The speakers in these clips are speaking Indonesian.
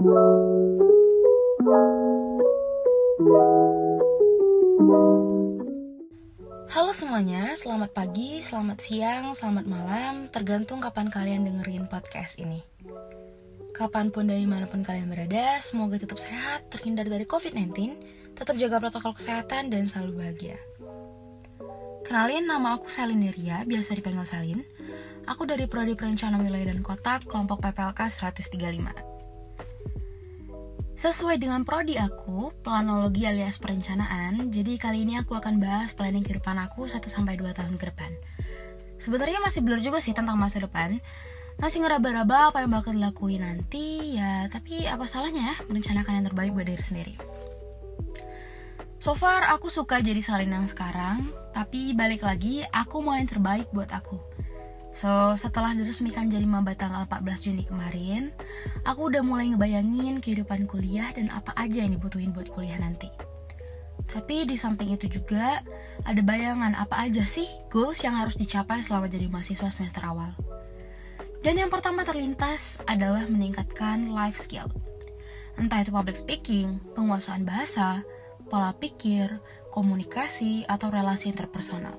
Halo semuanya, selamat pagi, selamat siang, selamat malam, tergantung kapan kalian dengerin podcast ini. Kapan pun dan di mana pun kalian berada, semoga tetap sehat, terhindar dari COVID-19, tetap jaga protokol kesehatan, dan selalu bahagia. Kenalin, nama aku Selin Deria, biasa dipanggil Selin. Aku dari Prodi Perencanaan Wilayah dan Kota, kelompok PPLK 135. Sesuai dengan prodi aku, planologi alias perencanaan, jadi kali ini aku akan bahas planning kehidupan aku 1-2 tahun ke depan. Sebenarnya masih blur juga sih tentang masa depan, masih ngeraba-raba apa yang bakal dilakuin nanti, ya tapi apa salahnya ya merencanakan yang terbaik buat diri sendiri. So far, aku suka jadi salin yang sekarang, tapi balik lagi, aku mau yang terbaik buat aku. So, setelah diresmikan jadi maba tanggal 14 Juni kemarin, aku udah mulai ngebayangin kehidupan kuliah dan apa aja yang dibutuhin buat kuliah nanti. Tapi di samping itu juga, ada bayangan apa aja sih goals yang harus dicapai selama jadi mahasiswa semester awal. Dan yang pertama terlintas adalah meningkatkan life skill. Entah itu public speaking, penguasaan bahasa, pola pikir, komunikasi, atau relasi interpersonal.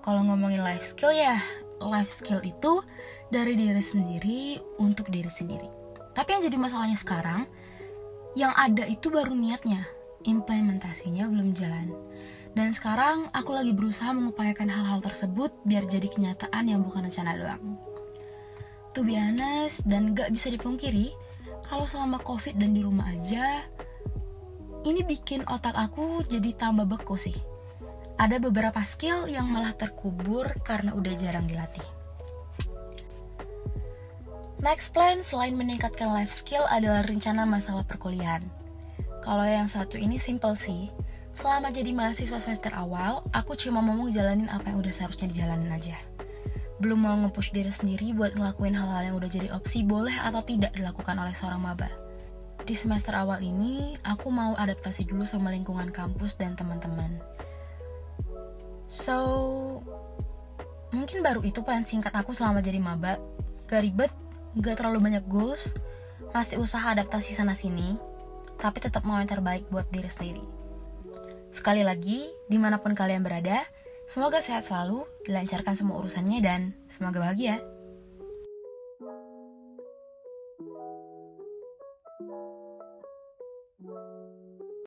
Kalau ngomongin life skill ya, life skill itu dari diri sendiri untuk diri sendiri. Tapi yang jadi masalahnya sekarang, yang ada itu baru niatnya, implementasinya belum jalan. Dan sekarang aku lagi berusaha mengupayakan hal-hal tersebut biar jadi kenyataan yang bukan rencana doang. To be honest, dan gak bisa dipungkiri, kalau selama covid dan di rumah aja, ini bikin otak aku jadi tambah beku sih ada beberapa skill yang malah terkubur karena udah jarang dilatih. Next plan selain meningkatkan life skill adalah rencana masalah perkuliahan. Kalau yang satu ini simple sih. Selama jadi mahasiswa semester awal, aku cuma mau jalanin apa yang udah seharusnya dijalanin aja. Belum mau nge-push diri sendiri buat ngelakuin hal-hal yang udah jadi opsi boleh atau tidak dilakukan oleh seorang maba. Di semester awal ini, aku mau adaptasi dulu sama lingkungan kampus dan teman-teman So, mungkin baru itu plan singkat aku selama jadi maba. Gak ribet, gak terlalu banyak goals, masih usaha adaptasi sana-sini, tapi tetap mau yang terbaik buat diri sendiri. Sekali lagi, di mana pun kalian berada, semoga sehat selalu, dilancarkan semua urusannya, dan semoga bahagia.